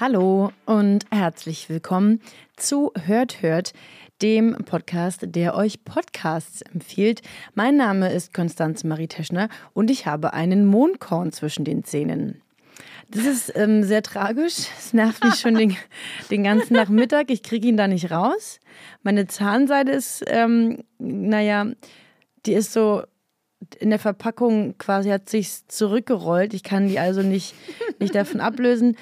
Hallo und herzlich willkommen zu Hört Hört, dem Podcast, der euch Podcasts empfiehlt. Mein Name ist Konstanze Marie Teschner und ich habe einen Mondkorn zwischen den Zähnen. Das ist ähm, sehr tragisch. Es nervt mich schon den, den ganzen Nachmittag. Ich kriege ihn da nicht raus. Meine Zahnseide ist, ähm, naja, die ist so in der Verpackung quasi hat sich zurückgerollt. Ich kann die also nicht, nicht davon ablösen.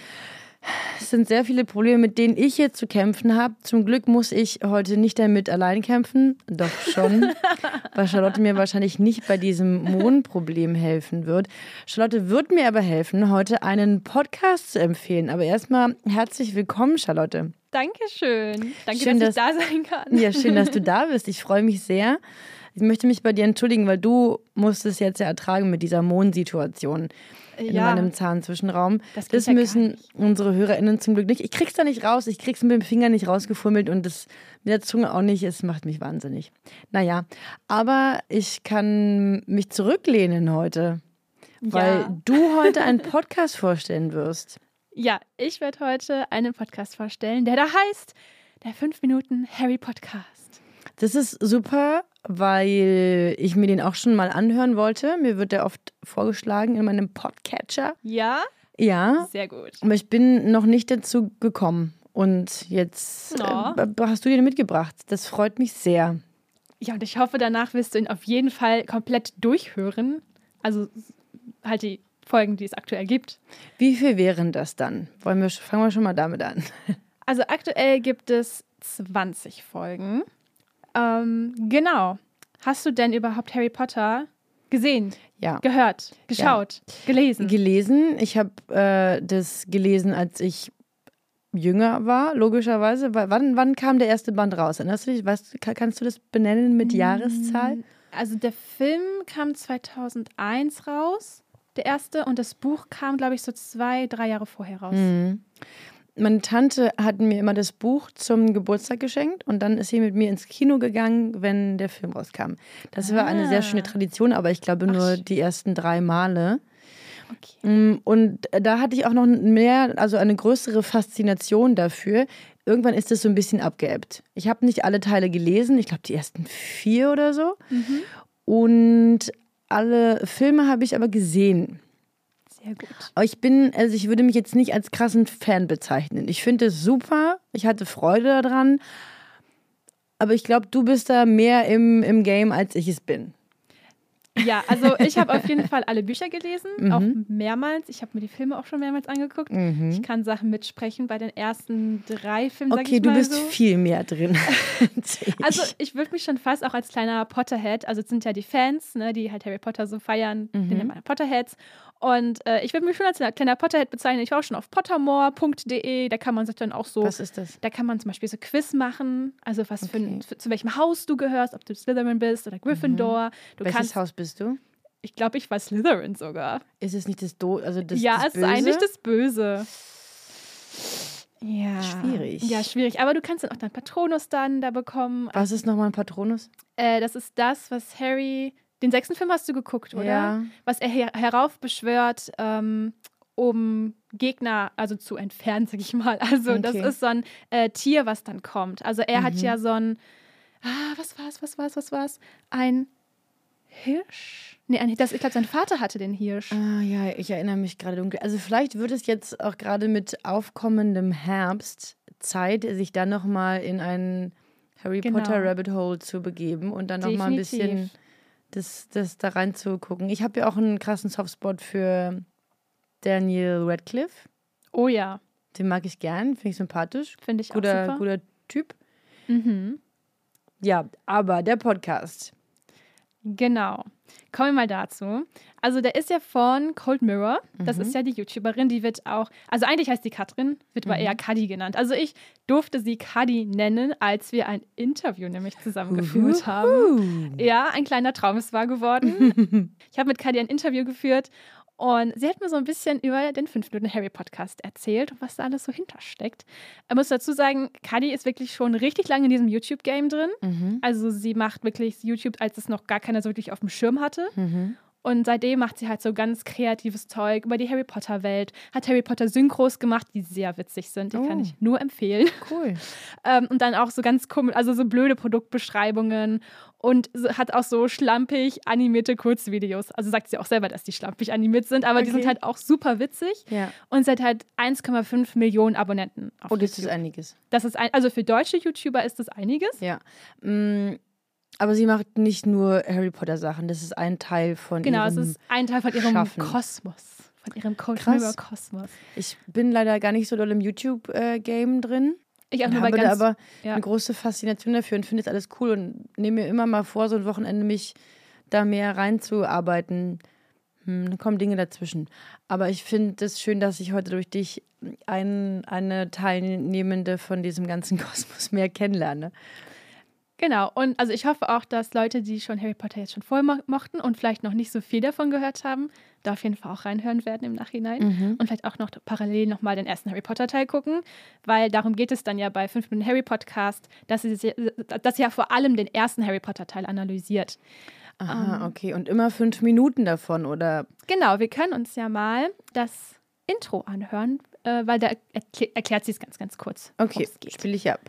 Es sind sehr viele Probleme, mit denen ich jetzt zu kämpfen habe. Zum Glück muss ich heute nicht damit allein kämpfen. Doch schon, weil Charlotte mir wahrscheinlich nicht bei diesem Mondproblem helfen wird. Charlotte wird mir aber helfen, heute einen Podcast zu empfehlen. Aber erstmal herzlich willkommen, Charlotte. Dankeschön. Danke, Schön, dass, dass- ich da sein kann. Ja, schön, dass du da bist. Ich freue mich sehr. Ich möchte mich bei dir entschuldigen, weil du musstest jetzt ja ertragen mit dieser Mondsituation in Ja. meinem Zahnzwischenraum. Das Das ja müssen nicht. unsere HörerInnen zum Glück nicht. Ich krieg's da nicht raus, ich krieg's mit dem Finger nicht rausgefummelt und das mit der Zunge auch nicht. Es macht mich wahnsinnig. Naja, aber ich kann mich zurücklehnen heute, weil Ja. du heute einen Podcast vorstellen wirst. Ja, ich werde heute einen Podcast vorstellen, der da heißt der 5 Minuten Harry Podcast. Das ist super, weil ich mir den auch schon mal anhören wollte. Mir wird der oft vorgeschlagen in meinem Podcatcher. Ja, Ja, sehr gut. aber ich bin noch nicht dazu gekommen. Und jetzt Ja. äh, hast du den mitgebracht. Das freut mich sehr. Ja, und ich hoffe, danach wirst du ihn auf jeden Fall komplett durchhören. Also halt die Folgen, die es aktuell gibt. Wie viel wären das dann? Wollen wir, fangen wir schon mal damit an. Also aktuell gibt es 20 Folgen. Ähm, genau. Hast du denn überhaupt Harry Potter gesehen, Ja. gehört, geschaut, gelesen? Gelesen. Ich habe äh, das gelesen, als ich jünger war, logischerweise. Wann, wann kam der erste Band raus? Erinnerst du dich? Weißt, kannst du das benennen mit Jahreszahl? Also der Film kam 2001 raus, der erste, und das Buch kam, glaube ich, so zwei, drei Jahre vorher raus. Mhm. Meine Tante hat mir immer das Buch zum Geburtstag geschenkt und dann ist sie mit mir ins Kino gegangen, wenn der Film rauskam. Das war eine sehr schöne Tradition, aber ich glaube nur schön. die ersten drei Male. Okay. Mm, Und da hatte ich auch noch mehr, also eine größere Faszination dafür. Irgendwann ist es so ein bisschen abgeebbt. Ich habe nicht alle Teile gelesen, ich glaube die ersten vier oder so. Und alle Filme habe ich aber gesehen. Sehr gut. Aber ich bin, also ich würde mich jetzt nicht als krassen Fan bezeichnen. Ich finde es super, ich hatte Freude daran. Aber ich glaube, du bist da mehr im, im Game, als ich es bin. Ja, also ich habe auf jeden Fall alle Bücher gelesen, Mhm. auch mehrmals. Ich habe mir die Filme auch schon mehrmals angeguckt. Ich kann Sachen mitsprechen bei den ersten drei Filmen, Okay, du bist so. viel mehr drin. als ich. Also ich würde mich schon fast auch als kleiner Potterhead, also es sind ja die Fans, ne, die halt Harry Potter so feiern, Mhm. man Potterheads. Und äh, ich würde mich schon als kleiner Potterhead bezeichnen. Ich war auch schon auf pottermore.de, da kann man sich dann auch so, Was ist das? da kann man zum Beispiel so Quiz machen, also was für, Okay. für zu welchem Haus du gehörst, ob du Slytherin bist oder Gryffindor. Du Welches kannst, Haus bist du? ich glaube, ich war Slytherin sogar. Ist es nicht das Do also das, ja, das es Böse? ist eigentlich das Böse. Ja. Schwierig. Ja, schwierig. Aber du kannst dann auch deinen Patronus dann da bekommen. Was ist nochmal ein Patronus? Äh, das ist das, was Harry. Den sechsten Film hast du geguckt, oder? Ja. Was er her heraufbeschwört, ähm, um Gegner also zu entfernen, sag ich mal. Also das Okay. Mhm. ist so ein äh, Tier, was dann kommt. Also er hat ja so ein. Ah, was war's, was war's, was war's? Ein Hirsch? Nee, ein, das, ich glaube, sein Vater hatte den Hirsch. Ah, ja, ich erinnere mich gerade dunkel. Also vielleicht wird es jetzt auch gerade mit aufkommendem Herbst Zeit, sich dann nochmal in einen Harry Genau. Potter Rabbit Hole zu begeben und dann nochmal ein bisschen. Das, das da reinzugucken. Ich habe ja auch einen krassen Softspot für Daniel Radcliffe. Oh ja, Den mag ich gern, finde ich sympathisch. finde ich auch Guter, super. guter Typ. Mhm. Ja, aber der Podcast. Genau. Kommen wir mal dazu. Also, der ist ja von Cold Mirror. Das Mhm. ist ja die YouTuberin, die wird auch, also eigentlich heißt die Katrin, wird aber Mhm. eher Kadi genannt. Also, ich durfte sie Kadi nennen, als wir ein Interview nämlich zusammen geführt haben. Ja, ein kleiner Traum ist wahr geworden. ich habe mit Kadi ein Interview geführt und sie hat mir so ein bisschen über den 5 Minuten Harry Podcast erzählt und was da alles so hintersteckt. Ich muss dazu sagen, Kadi ist wirklich schon richtig lange in diesem YouTube-Game drin. Mhm. Also sie macht wirklich YouTube, als es noch gar keiner so wirklich auf dem Schirm hatte. Mhm. Und seitdem macht sie halt so ganz kreatives Zeug über die Harry Potter-Welt, hat Harry Potter Synchros gemacht, die sehr witzig sind. Die kann Oh. ich nur empfehlen. Cool. Ähm, und dann auch so ganz komisch, also so blöde Produktbeschreibungen und hat auch so schlampig animierte Kurzvideos. Also sagt sie auch selber, dass die schlampig animiert sind, aber die Okay. sind halt auch super witzig. Ja. Und sie hat halt 1,5 Millionen Abonnenten auf Oh, das ist YouTube. einiges. Das ist ein, also für deutsche YouTuber ist das einiges. Ja. Mm, aber sie macht nicht nur Harry Potter Sachen. Das ist ein Teil von Genau, es ihrem ist ein Teil von ihrem Schaffen. Kosmos. Von ihrem Cold Kosmos. Ich bin leider gar nicht so doll im YouTube-Game drin. Ich auch nur bei habe da ganz, aber ja. eine große Faszination dafür und finde es alles cool und nehme mir immer mal vor, so ein Wochenende mich da mehr reinzuarbeiten. Hm, dann kommen Dinge dazwischen. Aber ich finde es schön, dass ich heute durch dich ein, eine Teilnehmende von diesem ganzen Kosmos mehr kennenlerne. Genau, und also ich hoffe auch, dass Leute, die schon Harry Potter jetzt schon voll mo mochten und vielleicht noch nicht so viel davon gehört haben, da auf jeden Fall auch reinhören werden im Nachhinein Mhm. und vielleicht auch noch parallel nochmal den ersten Harry Potter Teil gucken, weil darum geht es dann ja bei 5 Minuten Harry Podcast, dass sie, dass ja vor allem den ersten Harry Potter Teil analysiert. Aha, okay. Und immer fünf Minuten davon, oder? Genau, wir können uns ja mal das Intro anhören, äh, weil da erkl erklärt sie es ganz, ganz kurz. Okay, spiele ich ab.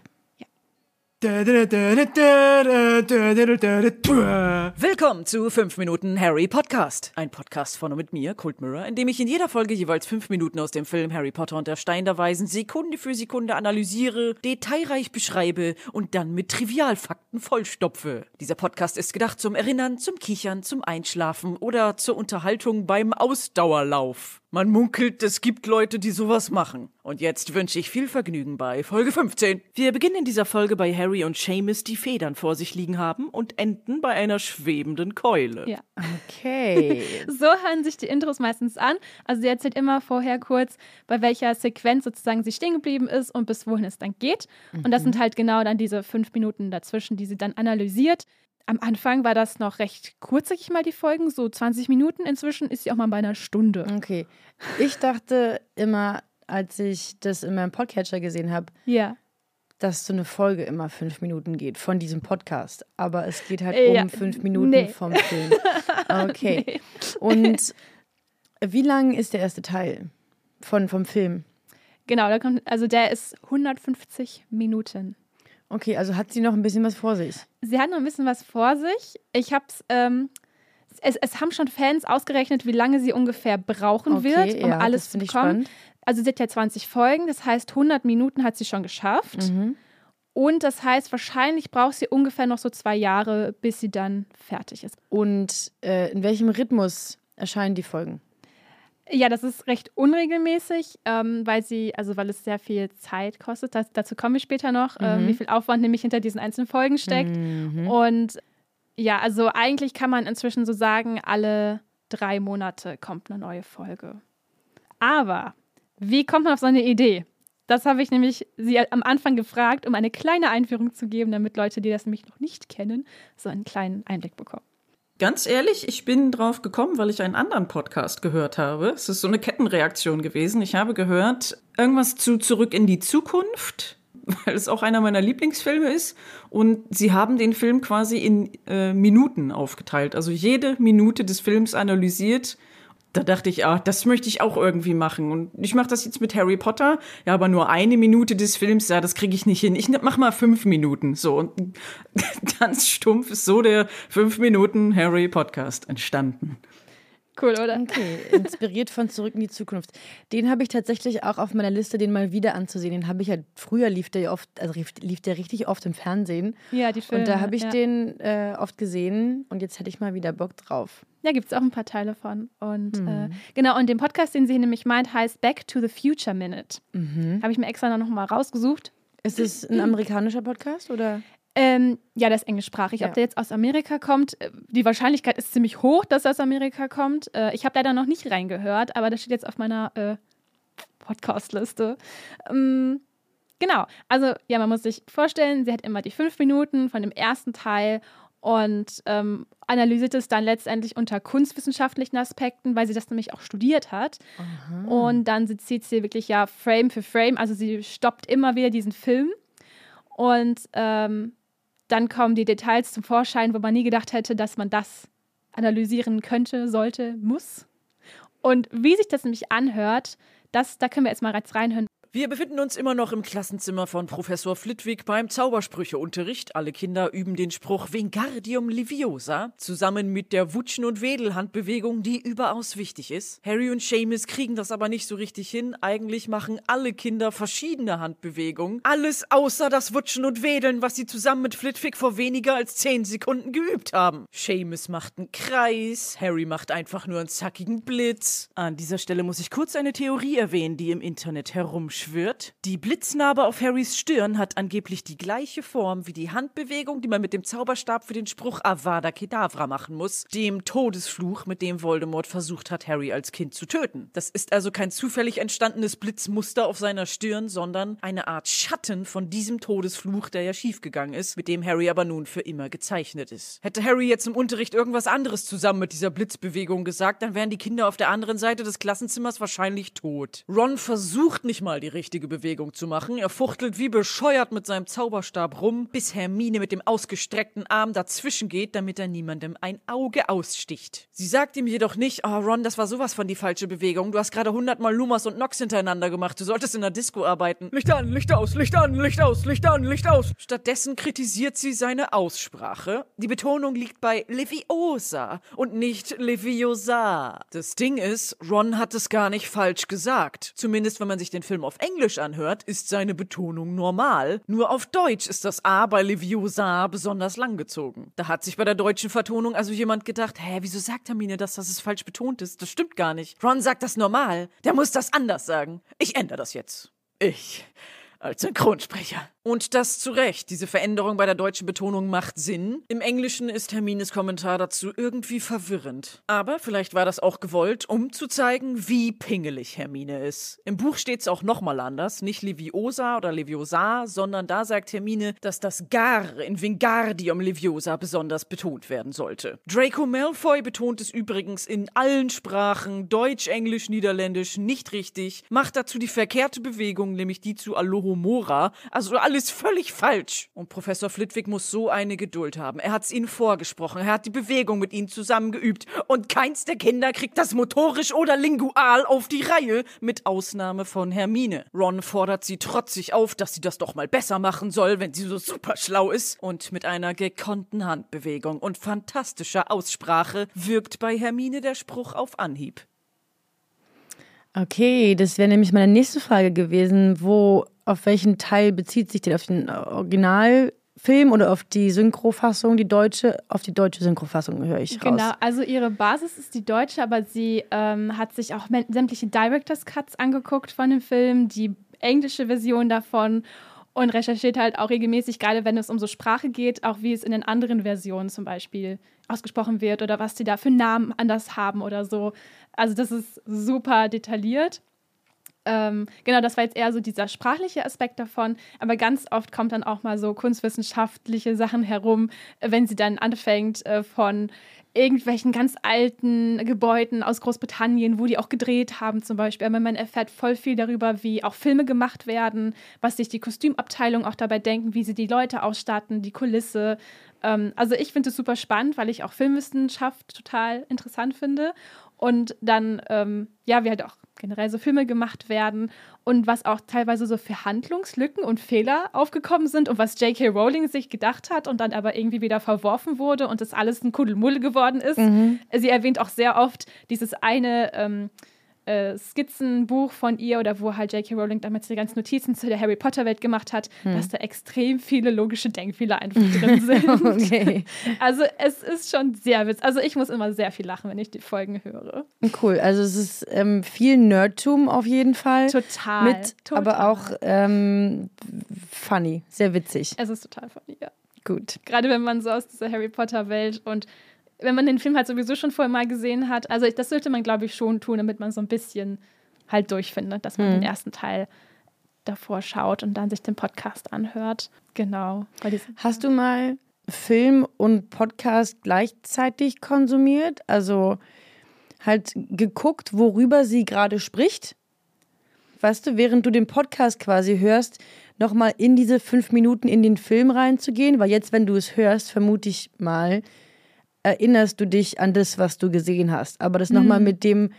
Willkommen zu 5 Minuten Harry Podcast. Ein Podcast von und mit mir, Cold Mirror, in dem ich in jeder Folge jeweils 5 Minuten aus dem Film Harry Potter und der Stein der Weisen Sekunde für Sekunde analysiere, detailreich beschreibe und dann mit Trivialfakten vollstopfe. Dieser Podcast ist gedacht zum Erinnern, zum Kichern, zum Einschlafen oder zur Unterhaltung beim Ausdauerlauf. Man munkelt, es gibt Leute, die sowas machen. Und jetzt wünsche ich viel Vergnügen bei Folge 15. Wir beginnen in dieser Folge bei Harry und Seamus, die Federn vor sich liegen haben und enden bei einer schwebenden Keule. Ja. Okay. So hören sich die Intros meistens an. Also sie erzählt immer vorher kurz, bei welcher Sequenz sozusagen sie stehen geblieben ist und bis wohin es dann geht. Und das sind halt genau dann diese fünf Minuten dazwischen, die sie dann analysiert. Am Anfang war das noch recht kurz, sag ich mal, die Folgen, so 20 Minuten. Inzwischen ist sie auch mal bei einer Stunde. okay. Ich dachte immer, als ich das in meinem Podcatcher gesehen habe, Ja. dass so eine Folge immer fünf Minuten geht von diesem Podcast. Aber es geht halt ja, um fünf Minuten nee. vom Film. Okay. Und wie lang ist der erste Teil von, vom Film? Genau, da kommt, also der ist 150 Minuten. Okay, also hat sie noch ein bisschen was vor sich. Sie hat noch ein bisschen was vor sich. Ich hab's, ähm, es, es haben schon Fans ausgerechnet, wie lange sie ungefähr brauchen Okay, wird, um ja, alles zu bekommen. Also sie hat ja 20 Folgen, das heißt 100 Minuten hat sie schon geschafft. Mhm. Und das heißt, wahrscheinlich braucht sie ungefähr noch so zwei Jahre, bis sie dann fertig ist. Und äh, in welchem Rhythmus erscheinen die Folgen? Ja, das ist recht unregelmäßig, ähm, weil sie, also weil es sehr viel Zeit kostet. Das, dazu komme ich später noch, ähm, wie viel Aufwand nämlich hinter diesen einzelnen Folgen steckt. Und ja, also eigentlich kann man inzwischen so sagen, alle drei Monate kommt eine neue Folge. Aber wie kommt man auf so eine Idee? Das habe ich nämlich sie am Anfang gefragt, um eine kleine Einführung zu geben, damit Leute, die das nämlich noch nicht kennen, so einen kleinen Einblick bekommen. Ganz ehrlich, ich bin drauf gekommen, weil ich einen anderen Podcast gehört habe. Es ist so eine Kettenreaktion gewesen. Ich habe gehört, irgendwas zu Zurück in die Zukunft, weil es auch einer meiner Lieblingsfilme ist. Und sie haben den Film quasi in äh, Minuten aufgeteilt. Also jede Minute des Films analysiert. Da dachte ich, ah, das möchte ich auch irgendwie machen. Und ich mache das jetzt mit Harry Potter. Ja, aber nur eine Minute des Films, ja, das kriege ich nicht hin. Ich mach mal fünf Minuten. So, und ganz stumpf ist so der fünf Minuten Harry Podcast entstanden. Cool, oder? Okay, inspiriert von Zurück in die Zukunft. Den habe ich tatsächlich auch auf meiner Liste, den mal wieder anzusehen. Den habe ich ja, früher lief der ja oft, also lief, lief der richtig oft im Fernsehen. Ja, die Filme. Und da habe ich ja. den äh, oft gesehen und jetzt hätte ich mal wieder Bock drauf. Ja, gibt es auch ein paar Teile von. Und Hm. äh, genau, und den Podcast, den sie nämlich meint, heißt Back to the Future Minute. Mhm. Habe ich mir extra noch mal rausgesucht. Ist es ein amerikanischer Podcast oder? Ähm, ja, das ist englischsprachig. Ja. Ob der jetzt aus Amerika kommt, äh, die Wahrscheinlichkeit ist ziemlich hoch, dass er aus Amerika kommt. Äh, ich habe leider noch nicht reingehört, aber das steht jetzt auf meiner äh, Podcast-Liste. Ähm, genau, also ja, man muss sich vorstellen, sie hat immer die fünf Minuten von dem ersten Teil und ähm, analysiert es dann letztendlich unter kunstwissenschaftlichen Aspekten, weil sie das nämlich auch studiert hat. Und dann zieht sie wirklich ja Frame für Frame, also sie stoppt immer wieder diesen Film und ähm, dann kommen die Details zum Vorschein, wo man nie gedacht hätte, dass man das analysieren könnte, sollte, muss. Und wie sich das nämlich anhört, das, da können wir jetzt mal jetzt reinhören. Wir befinden uns immer noch im Klassenzimmer von Professor Flitwick beim Zaubersprücheunterricht. Alle Kinder üben den Spruch Wingardium Leviosa zusammen mit der Wutschen- und Wedelhandbewegung, die überaus wichtig ist. Harry und Seamus kriegen das aber nicht so richtig hin. Eigentlich machen alle Kinder verschiedene Handbewegungen. Alles außer das Wutschen und Wedeln, was sie zusammen mit Flitwick vor weniger als 10 Sekunden geübt haben. Seamus macht einen Kreis, Harry macht einfach nur einen zackigen Blitz. An dieser Stelle muss ich kurz eine Theorie erwähnen, die im Internet herumschwirrt. Die Blitznarbe auf Harrys Stirn hat angeblich die gleiche Form wie die Handbewegung, die man mit dem Zauberstab für den Spruch Avada Kedavra machen muss, dem Todesfluch, mit dem Voldemort versucht hat, Harry als Kind zu töten. Das ist also kein zufällig entstandenes Blitzmuster auf seiner Stirn, sondern eine Art Schatten von diesem Todesfluch, der ja schiefgegangen ist, mit dem Harry aber nun für immer gezeichnet ist. Hätte Harry jetzt im Unterricht irgendwas anderes zusammen mit dieser Blitzbewegung gesagt, dann wären die Kinder auf der anderen Seite des Klassenzimmers wahrscheinlich tot. Ron versucht nicht mal die richtige Bewegung zu machen. Er fuchtelt wie bescheuert mit seinem Zauberstab rum, bis Hermine mit dem ausgestreckten Arm dazwischen geht, damit er niemandem ein Auge aussticht. Sie sagt ihm jedoch nicht, oh Ron, das war sowas von die falsche Bewegung. Du hast gerade hundertmal Lumas und Nox hintereinander gemacht. Du solltest in der Disco arbeiten. Licht an, Licht aus, Licht an, Licht aus, Licht an, Licht aus. Stattdessen kritisiert sie seine Aussprache. Die Betonung liegt bei Leviosa und nicht Leviosa. Das Ding ist, Ron hat es gar nicht falsch gesagt. Zumindest wenn man sich den Film auf Englisch anhört, ist seine Betonung normal. Nur auf Deutsch ist das A bei Leviosa besonders langgezogen. Da hat sich bei der deutschen Vertonung also jemand gedacht, hä, wieso sagt Hermine das, dass es falsch betont ist? Das stimmt gar nicht. Ron sagt das normal. Der muss das anders sagen. Ich ändere das jetzt. Ich als Synchronsprecher. Und das zu Recht. Diese Veränderung bei der deutschen Betonung macht Sinn. Im Englischen ist Hermines Kommentar dazu irgendwie verwirrend. Aber vielleicht war das auch gewollt, um zu zeigen, wie pingelig Hermine ist. Im Buch steht es auch nochmal anders. Nicht Leviosa oder Leviosa, sondern da sagt Hermine, dass das Gar in Wingardium Leviosa besonders betont werden sollte. Draco Malfoy betont es übrigens in allen Sprachen, Deutsch, Englisch, Niederländisch, nicht richtig, macht dazu die verkehrte Bewegung, nämlich die zu Alohomora. Also alles völlig falsch. Und Professor Flitwick muss so eine Geduld haben. Er hat es ihnen vorgesprochen. Er hat die Bewegung mit ihnen zusammen geübt. Und keins der Kinder kriegt das motorisch oder lingual auf die Reihe, mit Ausnahme von Hermine. Ron fordert sie trotzig auf, dass sie das doch mal besser machen soll, wenn sie so super schlau ist. Und mit einer gekonnten Handbewegung und fantastischer Aussprache wirkt bei Hermine der Spruch auf Anhieb. Okay, das wäre nämlich meine nächste Frage gewesen. Wo, auf welchen Teil bezieht sich denn? Auf den Originalfilm oder auf die Synchrofassung, die deutsche? Auf die deutsche Synchrofassung höre ich raus. Genau, also ihre Basis ist die deutsche, aber sie ähm, hat sich auch sämtliche Director's Cuts angeguckt von dem Film, die englische Version davon und recherchiert halt auch regelmäßig, gerade wenn es um so Sprache geht, auch wie es in den anderen Versionen zum Beispiel ausgesprochen wird oder was die da für Namen anders haben oder so. Also das ist super detailliert. Ähm, genau, das war jetzt eher so dieser sprachliche Aspekt davon, aber ganz oft kommt dann auch mal so kunstwissenschaftliche Sachen herum, wenn sie dann anfängt äh, von irgendwelchen ganz alten Gebäuden aus Großbritannien, wo die auch gedreht haben zum Beispiel. Aber man erfährt voll viel darüber, wie auch Filme gemacht werden, was sich die Kostümabteilung auch dabei denken, wie sie die Leute ausstatten, die Kulisse. Ähm, also ich finde es super spannend, weil ich auch Filmwissenschaft total interessant finde. Und dann, ähm, ja, wie halt auch generell so Filme gemacht werden und was auch teilweise so für Handlungslücken und Fehler aufgekommen sind und was J.K. Rowling sich gedacht hat und dann aber irgendwie wieder verworfen wurde und das alles ein Kuddelmuddel geworden ist. Mhm. Sie erwähnt auch sehr oft dieses eine ähm, äh, Skizzenbuch von ihr oder wo halt J.K. Rowling damals die ganzen Notizen zu der Harry Potter Welt gemacht hat, Hm. dass da extrem viele logische Denkfehler einfach drin sind. Okay. Also es ist schon sehr witzig. Also ich muss immer sehr viel lachen, wenn ich die Folgen höre. Cool. Also es ist ähm, viel Nerdtum auf jeden Fall. Total. Mit, total. aber auch ähm, funny, sehr witzig. Es ist total funny, ja. Gut. Gerade wenn man so aus dieser Harry Potter-Welt und wenn man den Film halt sowieso schon vorher mal gesehen hat. Also das sollte man, glaube ich, schon tun, damit man so ein bisschen halt durchfindet, dass man Mhm. den ersten Teil davor schaut und dann sich den Podcast anhört. Genau. Hast du mal Film und Podcast gleichzeitig konsumiert? Also halt geguckt, worüber sie gerade spricht? Weißt du, während du den Podcast quasi hörst, nochmal in diese fünf Minuten in den Film reinzugehen? Weil jetzt, wenn du es hörst, vermute ich mal, erinnerst du dich an das, was du gesehen hast. Aber das nochmal mit dem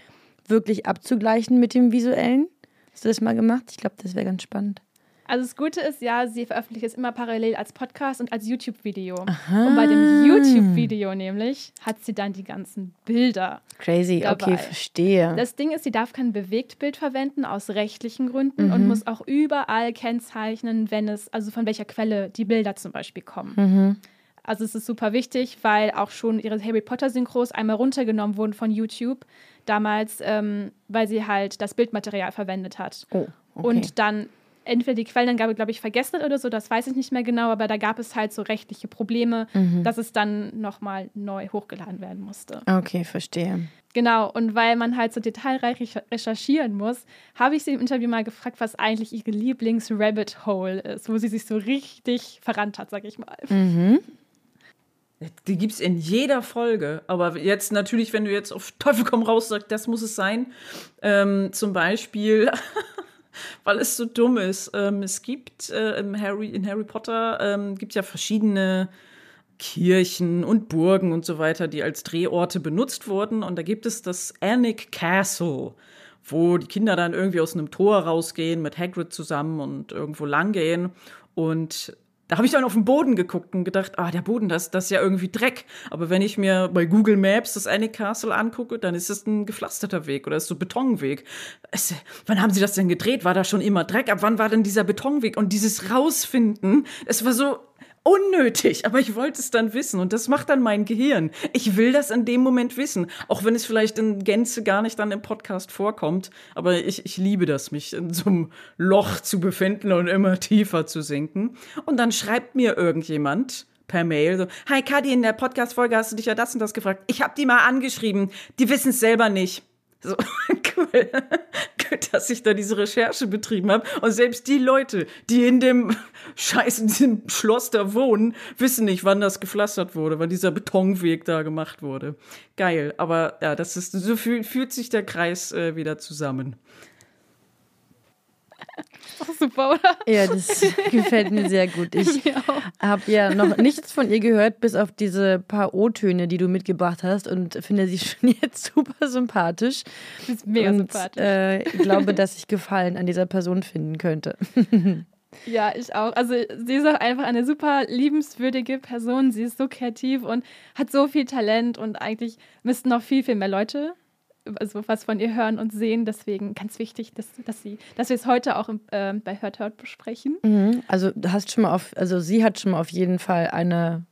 wirklich abzugleichen mit dem Visuellen? Hast du das mal gemacht? Ich glaube, das wäre ganz spannend. also das Gute ist ja, sie veröffentlicht es immer parallel als Podcast und als YouTube-Video. Und bei dem YouTube-Video nämlich hat sie dann die ganzen Bilder. Crazy, Dabei. okay, verstehe. Das Ding ist, sie darf kein Bewegtbild verwenden aus rechtlichen Gründen und muss auch überall kennzeichnen, wenn es, also von welcher Quelle die Bilder zum Beispiel kommen. Also es ist super wichtig, weil auch schon ihre Harry Potter Synchros einmal runtergenommen wurden von YouTube damals, ähm, weil sie halt das Bildmaterial verwendet hat. oh, okay. Und dann entweder die Quellenangabe, glaube ich, vergessen hat oder so, das weiß ich nicht mehr genau, aber da gab es halt so rechtliche Probleme, dass es dann nochmal neu hochgeladen werden musste. okay, verstehe. Genau, und weil man halt so detailreich recher- recherchieren muss, habe ich sie im Interview mal gefragt, was eigentlich ihre Lieblings-Rabbit Hole ist, wo sie sich so richtig verrannt hat, sag ich mal. Die gibt es in jeder Folge. Aber jetzt natürlich, wenn du jetzt auf Teufel komm raus sagst, das muss es sein. Ähm, zum Beispiel, weil es so dumm ist. Ähm, es gibt äh, Harry, in Harry Potter ähm, gibt ja verschiedene Kirchen und Burgen und so weiter, die als Drehorte benutzt wurden. Und da gibt es das Annick Castle, wo die Kinder dann irgendwie aus einem Tor rausgehen mit Hagrid zusammen und irgendwo langgehen. Und da habe ich dann auf den Boden geguckt und gedacht, ah, der Boden, das, das ist ja irgendwie Dreck. Aber wenn ich mir bei Google Maps das Annick Castle angucke, dann ist es ein gepflasterter Weg oder ist so Betonweg. Es, wann haben sie das denn gedreht? War da schon immer Dreck? Ab wann war denn dieser Betonweg? Und dieses Rausfinden, es war so unnötig, aber ich wollte es dann wissen und das macht dann mein Gehirn. Ich will das in dem Moment wissen, auch wenn es vielleicht in Gänze gar nicht dann im Podcast vorkommt, aber ich, ich liebe das, mich in so einem Loch zu befinden und immer tiefer zu sinken. Und dann schreibt mir irgendjemand per Mail so, hi Kadi, in der Podcast-Folge hast du dich ja das und das gefragt. Ich habe die mal angeschrieben, die wissen es selber nicht. So, cool. Dass ich da diese Recherche betrieben habe. Und selbst die Leute, die in dem Scheiß, in diesem Schloss da wohnen, wissen nicht, wann das gepflastert wurde, wann dieser Betonweg da gemacht wurde. Geil. Aber ja, das ist, so fühl, fühlt sich der Kreis äh, wieder zusammen. Auch super, oder? Ja, das gefällt mir sehr gut. Ich habe ja noch nichts von ihr gehört, bis auf diese paar O-Töne, die du mitgebracht hast und finde sie schon jetzt super sympathisch. Sie ist mega und, sympathisch. Äh, ich glaube, dass ich Gefallen an dieser Person finden könnte. Ja, ich auch. Also sie ist auch einfach eine super liebenswürdige Person. Sie ist so kreativ und hat so viel Talent und eigentlich müssten noch viel, viel mehr Leute also was von ihr hören und sehen. Deswegen ganz wichtig, dass, dass, sie, dass wir es heute auch im, äh, bei Hört Hört besprechen. Mhm. Also du hast schon mal auf, also sie hat schon mal auf jeden Fall eine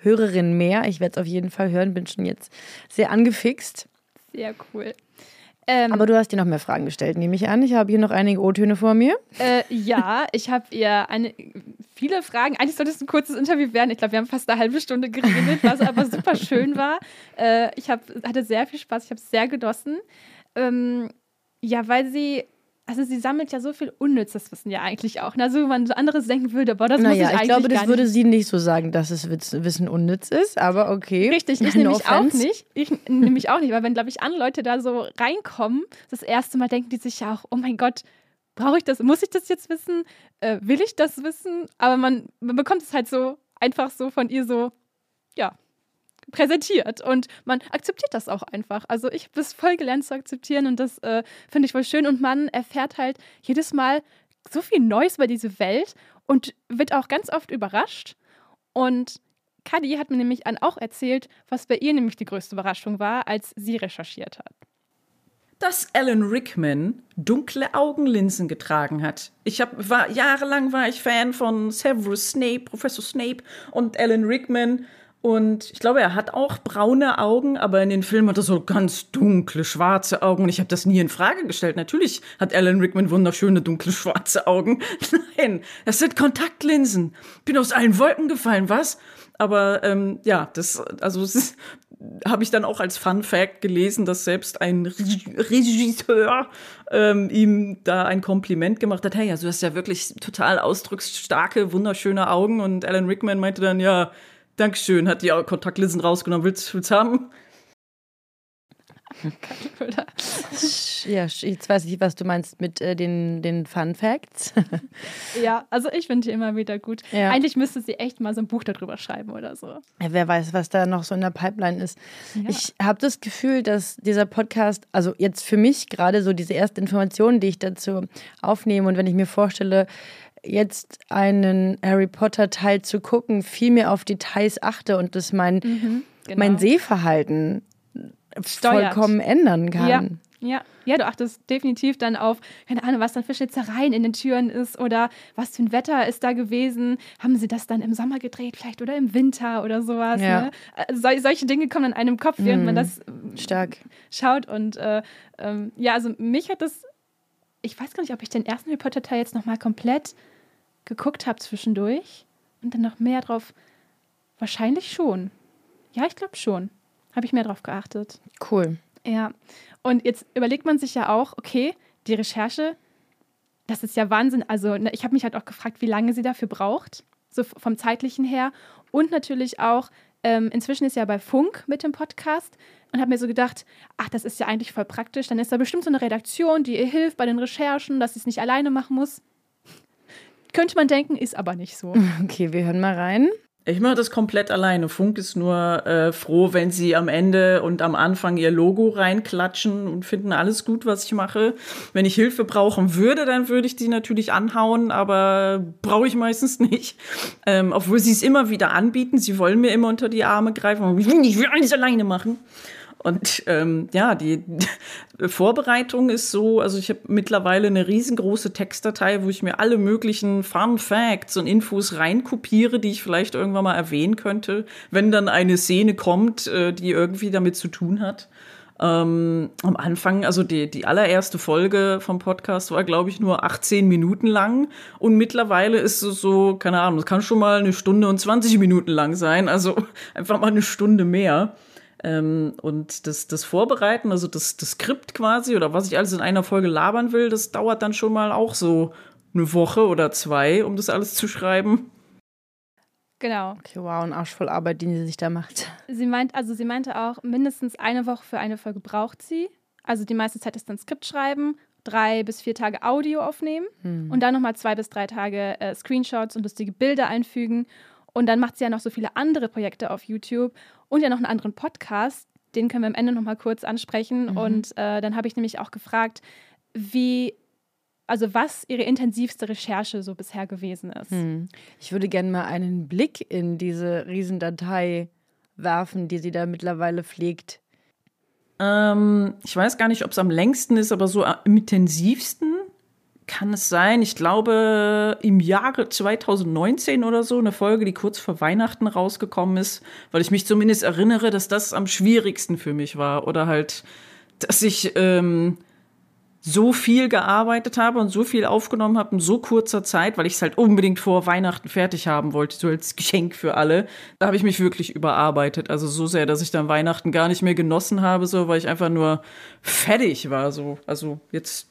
Hörerin mehr. Ich werde es auf jeden Fall hören, bin schon jetzt sehr angefixt. Sehr cool. Ähm, Aber du hast dir noch mehr Fragen gestellt, nehme ich an. Ich habe hier noch einige O-Töne vor mir. Äh, ja, ich habe ihr eine, viele Fragen. Eigentlich sollte es ein kurzes Interview werden. Ich glaube, wir haben fast eine halbe Stunde geredet, was aber super schön war. Äh, ich hab, hatte sehr viel Spaß, ich habe es sehr genossen. Ähm, ja, weil sie, also sie sammelt ja so viel unnützes Wissen ja eigentlich auch. Ne? Also, wenn man so anderes denken würde, boah, das muss ich Naja, eigentlich ich glaube, das gar würde nicht. sie nicht so sagen, dass es Wissen unnütz ist, aber okay. Richtig, ich No nämlich auch nicht. Ich nämlich auch nicht, weil wenn, glaube ich, andere Leute da so reinkommen, das erste Mal denken die sich ja auch, oh mein Gott, brauche ich das, muss ich das jetzt wissen? Äh, will ich das wissen? Aber man, man bekommt es halt so einfach so von ihr so, ja, präsentiert und man akzeptiert das auch einfach. Also ich habe es voll gelernt zu akzeptieren und das äh, finde ich voll schön und man erfährt halt jedes Mal so viel Neues über diese Welt und wird auch ganz oft überrascht und Kadi hat mir nämlich auch erzählt, was bei ihr nämlich die größte Überraschung war, als sie recherchiert hat. dass Alan Rickman dunkle Augenlinsen getragen hat. Ich hab, war jahrelang war ich Fan von Severus Snape, Professor Snape und Alan Rickman Und ich glaube, er hat auch braune Augen, aber in den Filmen hat er so ganz dunkle, schwarze Augen. Und ich habe das nie in Frage gestellt. Natürlich hat Alan Rickman wunderschöne, dunkle, schwarze Augen. Nein, das sind Kontaktlinsen. Bin aus allen Wolken gefallen, was? Aber ähm, ja, das, also es habe ich dann auch als Fun Fact gelesen, dass selbst ein Regisseur ähm, ihm da ein Kompliment gemacht hat. Hey, also du hast ja wirklich total ausdrucksstarke, wunderschöne Augen. Und Alan Rickman meinte dann, ja, Dankeschön, hat die Kontaktlinsen rausgenommen. Willst du haben? ja, jetzt weiß ich, was du meinst mit äh, den, den Fun Facts. ja, also ich finde die immer wieder gut. Ja. Eigentlich müsste sie echt mal so ein Buch darüber schreiben oder so. Ja, wer weiß, was da noch so in der Pipeline ist. Ja. Ich habe das Gefühl, dass dieser Podcast, also jetzt für mich gerade so diese ersten Informationen, die ich dazu aufnehme und wenn ich mir vorstelle, jetzt einen Harry Potter Teil zu gucken, viel mehr auf Details achte und das mein, mhm, genau. mein Sehverhalten Steuert. vollkommen ändern kann. Ja. Ja, ja, du achtest definitiv dann auf, keine Ahnung, was dann für Schnitzereien in den Türen ist oder was für ein Wetter ist da gewesen. Haben sie das dann im Sommer gedreht, vielleicht oder im Winter oder sowas? Ja. Ne? Also, solche Dinge kommen in einem Kopf, während mm, man das stark schaut. Und äh, ähm, ja, also mich hat das, ich weiß gar nicht, ob ich den ersten Harry Potter Teil jetzt nochmal komplett geguckt habe zwischendurch und dann noch mehr drauf. Wahrscheinlich schon. Ja, ich glaube schon. Habe ich mehr drauf geachtet. Cool. Ja. Und jetzt überlegt man sich ja auch, okay, die Recherche, das ist ja Wahnsinn. Also, ne, ich habe mich halt auch gefragt, wie lange sie dafür braucht, so vom zeitlichen her. Und natürlich auch, ähm, inzwischen ist ja bei Funk mit dem Podcast und habe mir so gedacht, ach, das ist ja eigentlich voll praktisch. Dann ist da bestimmt so eine Redaktion, die ihr hilft bei den Recherchen, dass sie es nicht alleine machen muss. Könnte man denken, ist aber nicht so. Okay, wir hören mal rein. Ich mache das komplett alleine. Funk ist nur äh, froh, wenn sie am Ende und am Anfang ihr Logo reinklatschen und finden alles gut, was ich mache. Wenn ich Hilfe brauchen würde, dann würde ich die natürlich anhauen, aber brauche ich meistens nicht. Ähm, obwohl sie es immer wieder anbieten. Sie wollen mir immer unter die Arme greifen. Ich will, nicht, ich will alles alleine machen. Und ähm, ja, die, Vorbereitung ist so, also ich habe mittlerweile eine riesengroße Textdatei, wo ich mir alle möglichen Fun Facts und Infos reinkopiere, die ich vielleicht irgendwann mal erwähnen könnte, wenn dann eine Szene kommt, äh, die irgendwie damit zu tun hat. Ähm, am Anfang, also die, die allererste Folge vom Podcast war, glaube ich, nur 18 Minuten lang. Und mittlerweile ist es so, keine Ahnung, es kann schon mal eine Stunde und 20 Minuten lang sein. Also einfach mal eine Stunde mehr. Ähm, und das, das Vorbereiten, also das, das Skript quasi oder was ich alles in einer Folge labern will, das dauert dann schon mal auch so eine Woche oder zwei, um das alles zu schreiben. Genau. Okay, wow, ein Arsch voll Arbeit, den sie sich da macht. Sie meint, also sie meinte auch, mindestens eine Woche für eine Folge braucht sie. Also die meiste Zeit ist dann Skript schreiben, drei bis vier Tage Audio aufnehmen hm. und dann nochmal zwei bis drei Tage äh, Screenshots und lustige Bilder einfügen. Und dann macht sie ja noch so viele andere Projekte auf YouTube und ja noch einen anderen Podcast. Den können wir am Ende noch mal kurz ansprechen. Mhm. Und äh, dann habe ich nämlich auch gefragt, wie, also was ihre intensivste Recherche so bisher gewesen ist. Hm. Ich würde gerne mal einen Blick in diese Riesendatei werfen, die sie da mittlerweile pflegt. Ähm, ich weiß gar nicht, ob es am längsten ist, aber so am intensivsten kann es sein, ich glaube im Jahre 2019 oder so, eine Folge, die kurz vor Weihnachten rausgekommen ist, weil ich mich zumindest erinnere, dass das am schwierigsten für mich war. Oder halt, dass ich ähm, so viel gearbeitet habe und so viel aufgenommen habe in so kurzer Zeit, weil ich es halt unbedingt vor Weihnachten fertig haben wollte, so als Geschenk für alle. Da habe ich mich wirklich überarbeitet. Also so sehr, dass ich dann Weihnachten gar nicht mehr genossen habe, so weil ich einfach nur fertig war. So. Also jetzt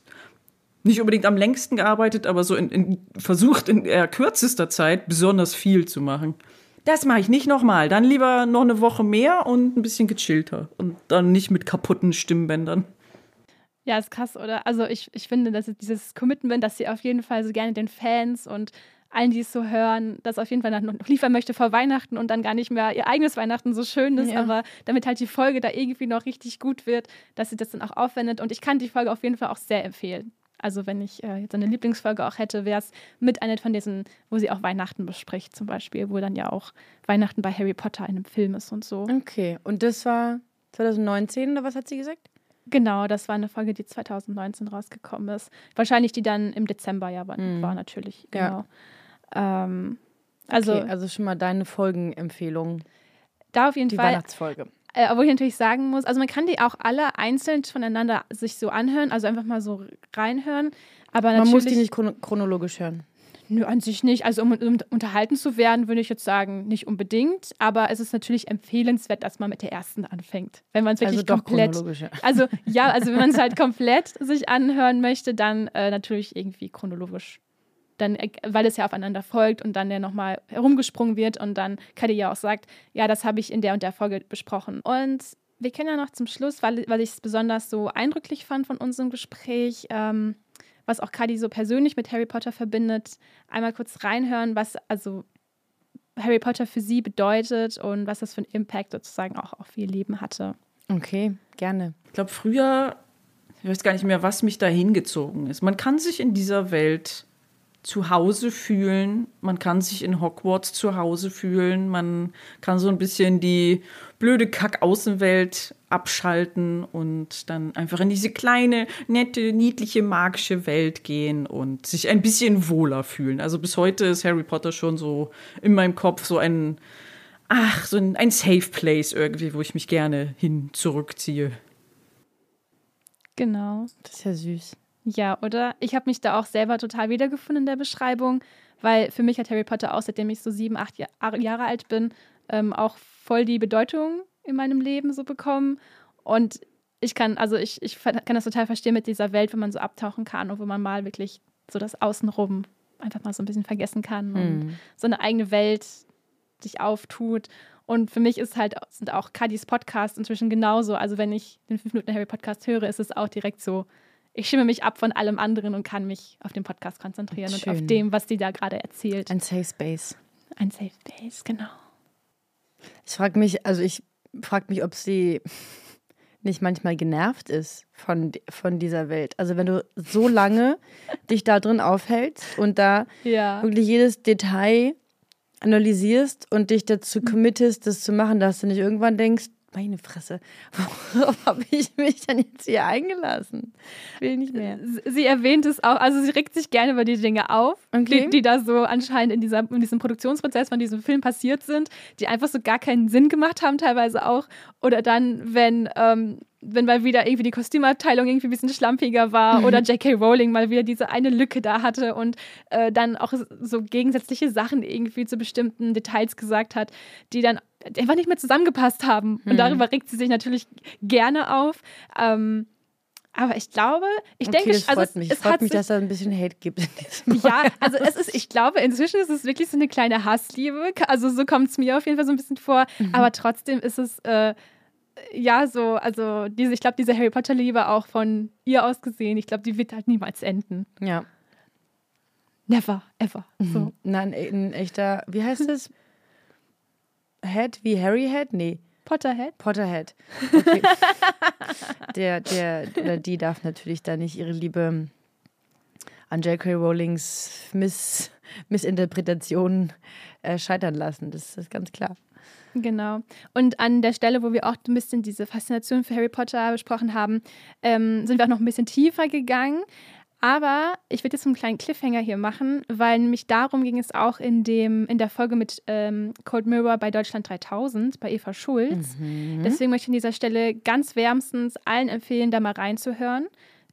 nicht unbedingt am längsten gearbeitet, aber so in, in, versucht in eher kürzester Zeit besonders viel zu machen. Das mache ich nicht nochmal. Dann lieber noch eine Woche mehr und ein bisschen gechillter. Und dann nicht mit kaputten Stimmbändern. Ja, ist krass, oder? Also ich, ich finde, dass dieses Commitment, dass sie auf jeden Fall so gerne den Fans und allen, die es so hören, das auf jeden Fall noch liefern möchte vor Weihnachten und dann gar nicht mehr ihr eigenes Weihnachten so schön ist, ja. aber damit halt die Folge da irgendwie noch richtig gut wird, dass sie das dann auch aufwendet. Und ich kann die Folge auf jeden Fall auch sehr empfehlen. Also wenn ich äh, jetzt eine Lieblingsfolge auch hätte, wäre es mit einer von diesen, wo sie auch Weihnachten bespricht zum Beispiel, wo dann ja auch Weihnachten bei Harry Potter in einem Film ist und so. Okay, und das war 2019 oder was hat sie gesagt? Genau, das war eine Folge, die 2019 rausgekommen ist. Wahrscheinlich die dann im Dezember ja war, mhm. war natürlich, genau. Ja. Ähm, also, okay, also schon mal deine Folgenempfehlung. Da auf jeden Die Fall. Weihnachtsfolge. Äh, wo ich natürlich sagen muss, also man kann die auch alle einzeln voneinander sich so anhören, also einfach mal so reinhören. Aber Man muss die nicht chrono chronologisch hören. Nö, an sich nicht. Also um, um unterhalten zu werden, würde ich jetzt sagen, nicht unbedingt. Aber es ist natürlich empfehlenswert, dass man mit der ersten anfängt. Wenn man es wirklich Also doch komplett. chronologisch. ja. Also ja, also wenn man es halt komplett sich anhören möchte, dann äh, natürlich irgendwie chronologisch. Dann, äh, weil es ja aufeinander folgt und dann ja nochmal herumgesprungen wird und dann Kadi ja auch sagt, ja, das habe ich in der und der Folge besprochen. Und wir können ja noch zum Schluss, weil, weil ich es besonders so eindrücklich fand von unserem Gespräch, ähm, was auch Kadi so persönlich mit Harry Potter verbindet, einmal kurz reinhören, was also Harry Potter für sie bedeutet und was das für einen Impact sozusagen auch auf ihr Leben hatte. Okay, gerne. Ich glaube, früher, ich weiß gar nicht mehr, was mich da hingezogen ist. Man kann sich in dieser Welt zu Hause fühlen, man kann sich in Hogwarts zu Hause fühlen, man kann so ein bisschen die blöde Kack-Außenwelt abschalten und dann einfach in diese kleine, nette, niedliche, magische Welt gehen und sich ein bisschen wohler fühlen. Also bis heute ist Harry Potter schon so in meinem Kopf so ein, ach, so ein, ein Safe Place irgendwie, wo ich mich gerne hin zurückziehe. Genau. Das ist ja süß. Ja, oder? Ich habe mich da auch selber total wiedergefunden in der Beschreibung, weil für mich hat Harry Potter auch, seitdem ich so sieben, acht Ja- Jahre alt bin, ähm, auch voll die Bedeutung in meinem Leben so bekommen. Und ich kann, also ich, ich kann das total verstehen mit dieser Welt, wo man so abtauchen kann und wo man mal wirklich so das Außenrum einfach mal so ein bisschen vergessen kann und so eine eigene Welt sich auftut. Und für mich ist halt, sind auch Kadis Podcasts inzwischen genauso. Also wenn ich den 5 Minuten Harry Podcast höre, ist es auch direkt so, ich schimme mich ab von allem anderen und kann mich auf den Podcast konzentrieren und auf Schön. dem, was die da gerade erzählt. Ein Safe Space. Ein Safe Space, genau. Ich frage mich, also ich frage mich, ob sie nicht manchmal genervt ist von, von dieser Welt. Also wenn du so lange dich da drin aufhältst und da Ja. wirklich jedes Detail analysierst und dich dazu Mhm. committest, das zu machen, dass du nicht irgendwann denkst, meine Fresse, worauf habe ich mich denn jetzt hier eingelassen? Will nicht mehr. Sie- Sie erwähnt es auch, also sie regt sich gerne über die Dinge auf, Okay. die, die da so anscheinend in, dieser, in diesem Produktionsprozess von diesem Film passiert sind, die einfach so gar keinen Sinn gemacht haben, teilweise auch. Oder dann, wenn, ähm, wenn mal wieder irgendwie die Kostümabteilung irgendwie ein bisschen schlampiger war oder J.K. Rowling mal wieder diese eine Lücke da hatte und äh, dann auch so gegensätzliche Sachen irgendwie zu bestimmten Details gesagt hat, die dann einfach nicht mehr zusammengepasst haben. Und darüber regt sie sich natürlich gerne auf. Ähm, aber ich glaube, ich okay, denke, das also freut es, mich. es freut hat mich, sich, dass da ein bisschen Hate gibt. Ja, also es ist, ich glaube, inzwischen ist es wirklich so eine kleine Hassliebe. Also so kommt es mir auf jeden Fall so ein bisschen vor. Mhm. Aber trotzdem ist es äh, ja so, also diese, ich glaube, diese Harry Potter-Liebe auch von ihr aus gesehen, ich glaube, die wird halt niemals enden. Ja. Never, ever. So. Nein, ein echter, wie heißt es? Head wie Harry Head? Nee, Potterhead? Potterhead. Okay. der, der oder die darf natürlich da nicht ihre Liebe an J.K. Rowlings Miss, Missinterpretationen äh, scheitern lassen. Das ist ganz klar. Genau. Und an der Stelle, wo wir auch ein bisschen diese Faszination für Harry Potter besprochen haben, ähm, sind wir auch noch ein bisschen tiefer gegangen. Aber ich würde jetzt einen kleinen Cliffhanger hier machen, weil nämlich darum ging es auch in, dem, in der Folge mit ähm, Cold Mirror bei Deutschland 3000, bei Eva Schulz. Deswegen möchte ich an dieser Stelle ganz wärmstens allen empfehlen, da mal reinzuhören.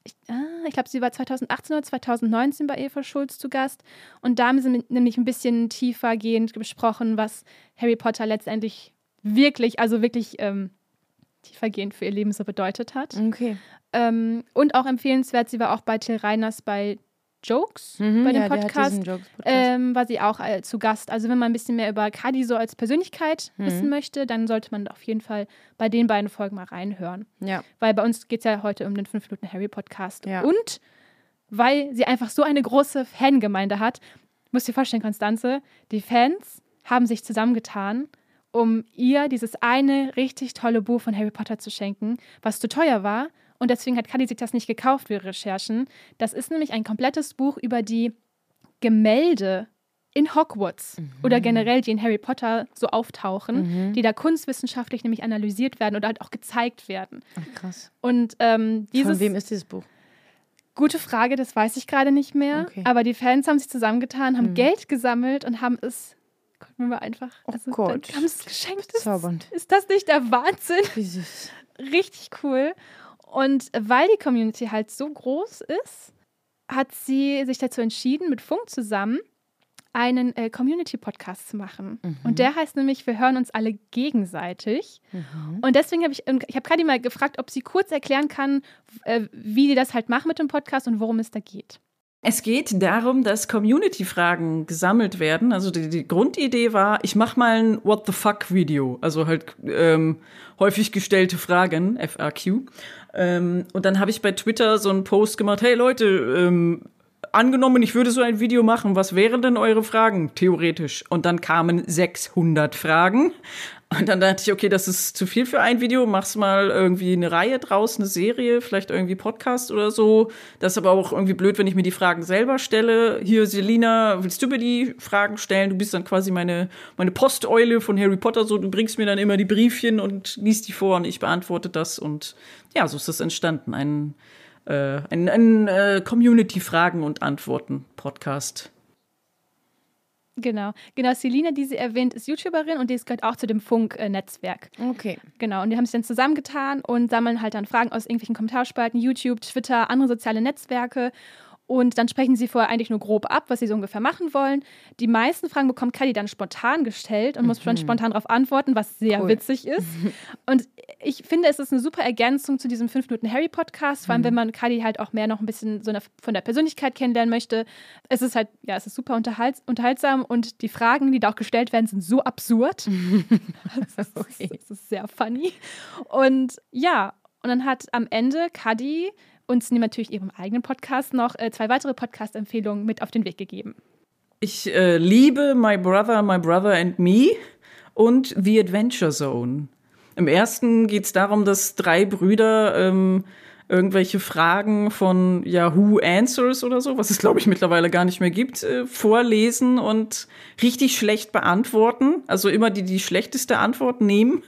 Ich, ah, ich glaube, sie war 2018 oder 2019 bei Eva Schulz zu Gast. Und da haben sie nämlich ein bisschen tiefergehend besprochen, was Harry Potter letztendlich wirklich, also wirklich ähm, tiefergehend für ihr Leben so bedeutet hat. Okay. Ähm, und auch empfehlenswert, sie war auch bei Till Reiners bei Jokes, bei dem Mhm, ja, Podcast. diesen Jokes-Podcast. Ähm, war sie auch äh, zu Gast. Also wenn man ein bisschen mehr über Kadi so als Persönlichkeit Mhm. wissen möchte, dann sollte man auf jeden Fall bei den beiden Folgen mal reinhören. ja. Weil bei uns geht es ja heute um den 5 Minuten Harry Podcast. Ja. Und weil sie einfach so eine große Fangemeinde hat, musst dir vorstellen, Konstanze, die Fans haben sich zusammengetan, um ihr dieses eine richtig tolle Buch von Harry Potter zu schenken, was zu teuer war. Und deswegen hat Kadi sich das nicht gekauft für ihre Recherchen. Das ist nämlich ein komplettes Buch über die Gemälde in Hogwarts oder generell, die in Harry Potter so auftauchen, die da kunstwissenschaftlich nämlich analysiert werden oder halt auch gezeigt werden. Ach, krass. Und ähm, dieses Von wem ist dieses Buch? gute Frage, das weiß ich gerade nicht mehr. Okay. Aber die Fans haben sich zusammengetan, haben Geld gesammelt und haben es konnten wir einfach. Oh also, Gott. Dann kam es geschenkt. Ist, ist das nicht der Wahnsinn? Wie süß. Richtig cool. Und weil die Community halt so groß ist, hat sie sich dazu entschieden, mit Funk zusammen einen äh, Community-Podcast zu machen. Und der heißt nämlich Wir hören uns alle gegenseitig. Und deswegen habe ich, ich habe gerade mal gefragt, ob sie kurz erklären kann, äh, wie die das halt machen mit dem Podcast und worum es da geht. Es geht darum, dass Community-Fragen gesammelt werden. Also die, die Grundidee war, ich mache mal ein What the fuck-Video. Also halt ähm, häufig gestellte Fragen, FAQ. Ähm, und dann habe ich bei Twitter so einen Post gemacht, hey Leute, ähm, angenommen, ich würde so ein Video machen, was wären denn eure Fragen, theoretisch? Und dann kamen 600 Fragen. Und dann dachte ich, okay, das ist zu viel für ein Video, mach's mal irgendwie eine Reihe draus, eine Serie, vielleicht irgendwie Podcast oder so. Das ist aber auch irgendwie blöd, wenn ich mir die Fragen selber stelle. Hier, Selina, willst du mir die Fragen stellen? Du bist dann quasi meine, meine Posteule von Harry Potter, so, du bringst mir dann immer die Briefchen und liest die vor und ich beantworte das. Und ja, so ist das entstanden. Ein, äh, ein, ein äh, Community-Fragen- und Antworten-Podcast. Genau. Genau, Selina, die sie erwähnt, ist YouTuberin und die gehört auch zu dem Funk-Netzwerk. Okay. Genau, und die haben sich dann zusammengetan und sammeln halt dann Fragen aus irgendwelchen Kommentarspalten, YouTube, Twitter, andere soziale Netzwerke. Und dann sprechen sie vorher eigentlich nur grob ab, was sie so ungefähr machen wollen. Die meisten Fragen bekommt Kadi dann spontan gestellt und muss dann spontan darauf antworten, was sehr Cool. witzig ist. Und ich finde, es ist eine super Ergänzung zu diesem 5 Minuten Harry Podcast, vor allem wenn man Kadi halt auch mehr noch ein bisschen so eine, von der Persönlichkeit kennenlernen möchte. Es ist halt, ja, es ist super unterhalts unterhaltsam und die Fragen, die da auch gestellt werden, sind so absurd. das, ist, das ist sehr funny. Und ja, und dann hat am Ende Kadi uns natürlich ihrem eigenen Podcast noch äh, zwei weitere Podcast-Empfehlungen mit auf den Weg gegeben. Ich äh, liebe My Brother, My Brother and Me und The Adventure Zone. Im ersten geht es darum, dass drei Brüder ähm, irgendwelche Fragen von Yahoo Answers oder so, was es glaube ich mittlerweile gar nicht mehr gibt, äh, vorlesen und richtig schlecht beantworten. Also immer die die schlechteste Antwort nehmen.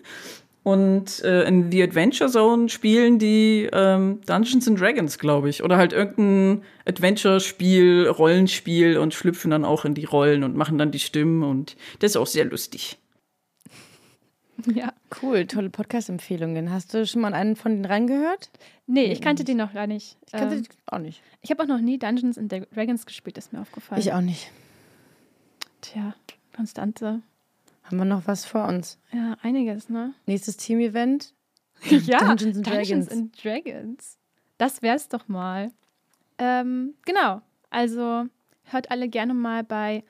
Und äh, in The Adventure Zone spielen die ähm, Dungeons and Dragons, glaube ich. Oder halt irgendein Adventure-Spiel, Rollenspiel und schlüpfen dann auch in die Rollen und machen dann die Stimmen. Und das ist auch sehr lustig. Ja. Cool, tolle Podcast-Empfehlungen. Hast du schon mal einen von denen reingehört? Nee, ich kannte die noch gar nicht. Ich kannte Ähm, die auch nicht. ich habe auch noch nie Dungeons and Dragons gespielt, ist mir aufgefallen. Ich auch nicht. Tja, Konstanze. Haben wir noch was vor uns? Ja, einiges, ne? Nächstes Team-Event? ja, Dungeons and Dungeons Dragons. and Dragons. Das wär's doch mal. Ähm, genau. Also hört alle gerne mal bei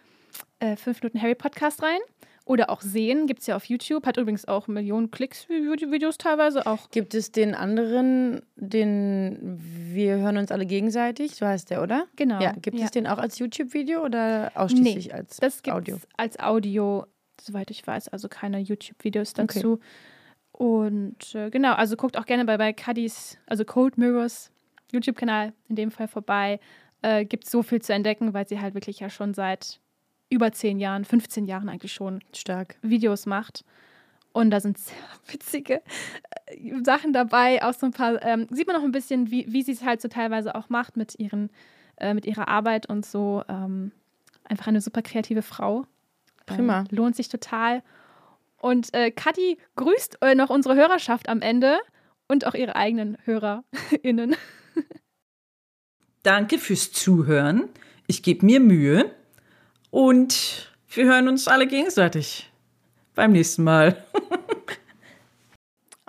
äh, 5 Minuten Harry Podcast rein. Oder auch sehen, gibt es ja auf YouTube. Hat übrigens auch Millionen Klicks für YouTube-Videos teilweise. Auch Gibt es den anderen, den Wir hören uns alle gegenseitig? So heißt der, oder? Genau, Ja, gibt ja. es den auch als YouTube-Video oder ausschließlich als das gibt Audio? als Audio, soweit ich weiß, also keine YouTube-Videos dazu. Und äh, genau, also guckt auch gerne bei, bei Cuddies, also Cold Mirrors YouTube-Kanal in dem Fall vorbei. Äh, gibt so viel zu entdecken, weil sie halt wirklich ja schon seit über 10 Jahren, 15 Jahren eigentlich schon Stark. Videos macht. Und da sind sehr witzige äh, Sachen dabei, auch so ein paar, ähm, sieht man noch ein bisschen, wie, wie sie es halt so teilweise auch macht mit, ihren, äh, mit ihrer Arbeit und so. Ähm, einfach eine super kreative Frau. Prima. Ähm, lohnt sich total. Und äh, Kathi grüßt äh, noch unsere Hörerschaft am Ende und auch ihre eigenen HörerInnen. Danke fürs Zuhören. Ich gebe mir Mühe. Und wir hören uns alle gegenseitig. Beim nächsten Mal.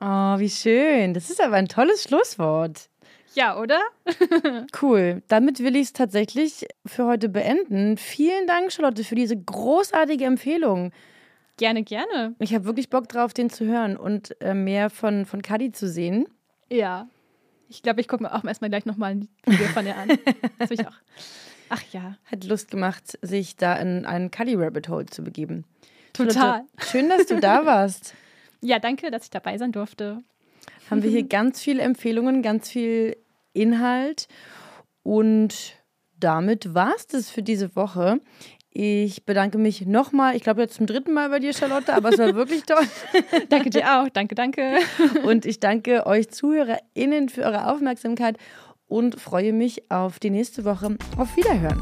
Oh, wie schön. Das ist aber ein tolles Schlusswort. Ja, oder? Cool. Damit will ich es tatsächlich für heute beenden. Vielen Dank, Charlotte, für diese großartige Empfehlung. Gerne, gerne. Ich habe wirklich Bock drauf, den zu hören und äh, mehr von, von Kadi zu sehen. Ja. Ich glaube, ich gucke mir auch erstmal gleich nochmal ein Video von ihr an. Das will ich auch. Ach ja. Hat Lust gemacht, sich da in einen Kadi Rabbit Hole zu begeben. Total. Charlotte, schön, dass du da warst. Ja, danke, dass ich dabei sein durfte. Haben wir hier ganz viele Empfehlungen, ganz viel Inhalt. Und damit war es das für diese Woche. Ich bedanke mich nochmal, ich glaube jetzt zum dritten Mal bei dir, Charlotte, aber es war wirklich toll. Danke dir auch. Danke, danke. Und ich danke euch ZuhörerInnen für eure Aufmerksamkeit und freue mich auf die nächste Woche. Auf Wiederhören.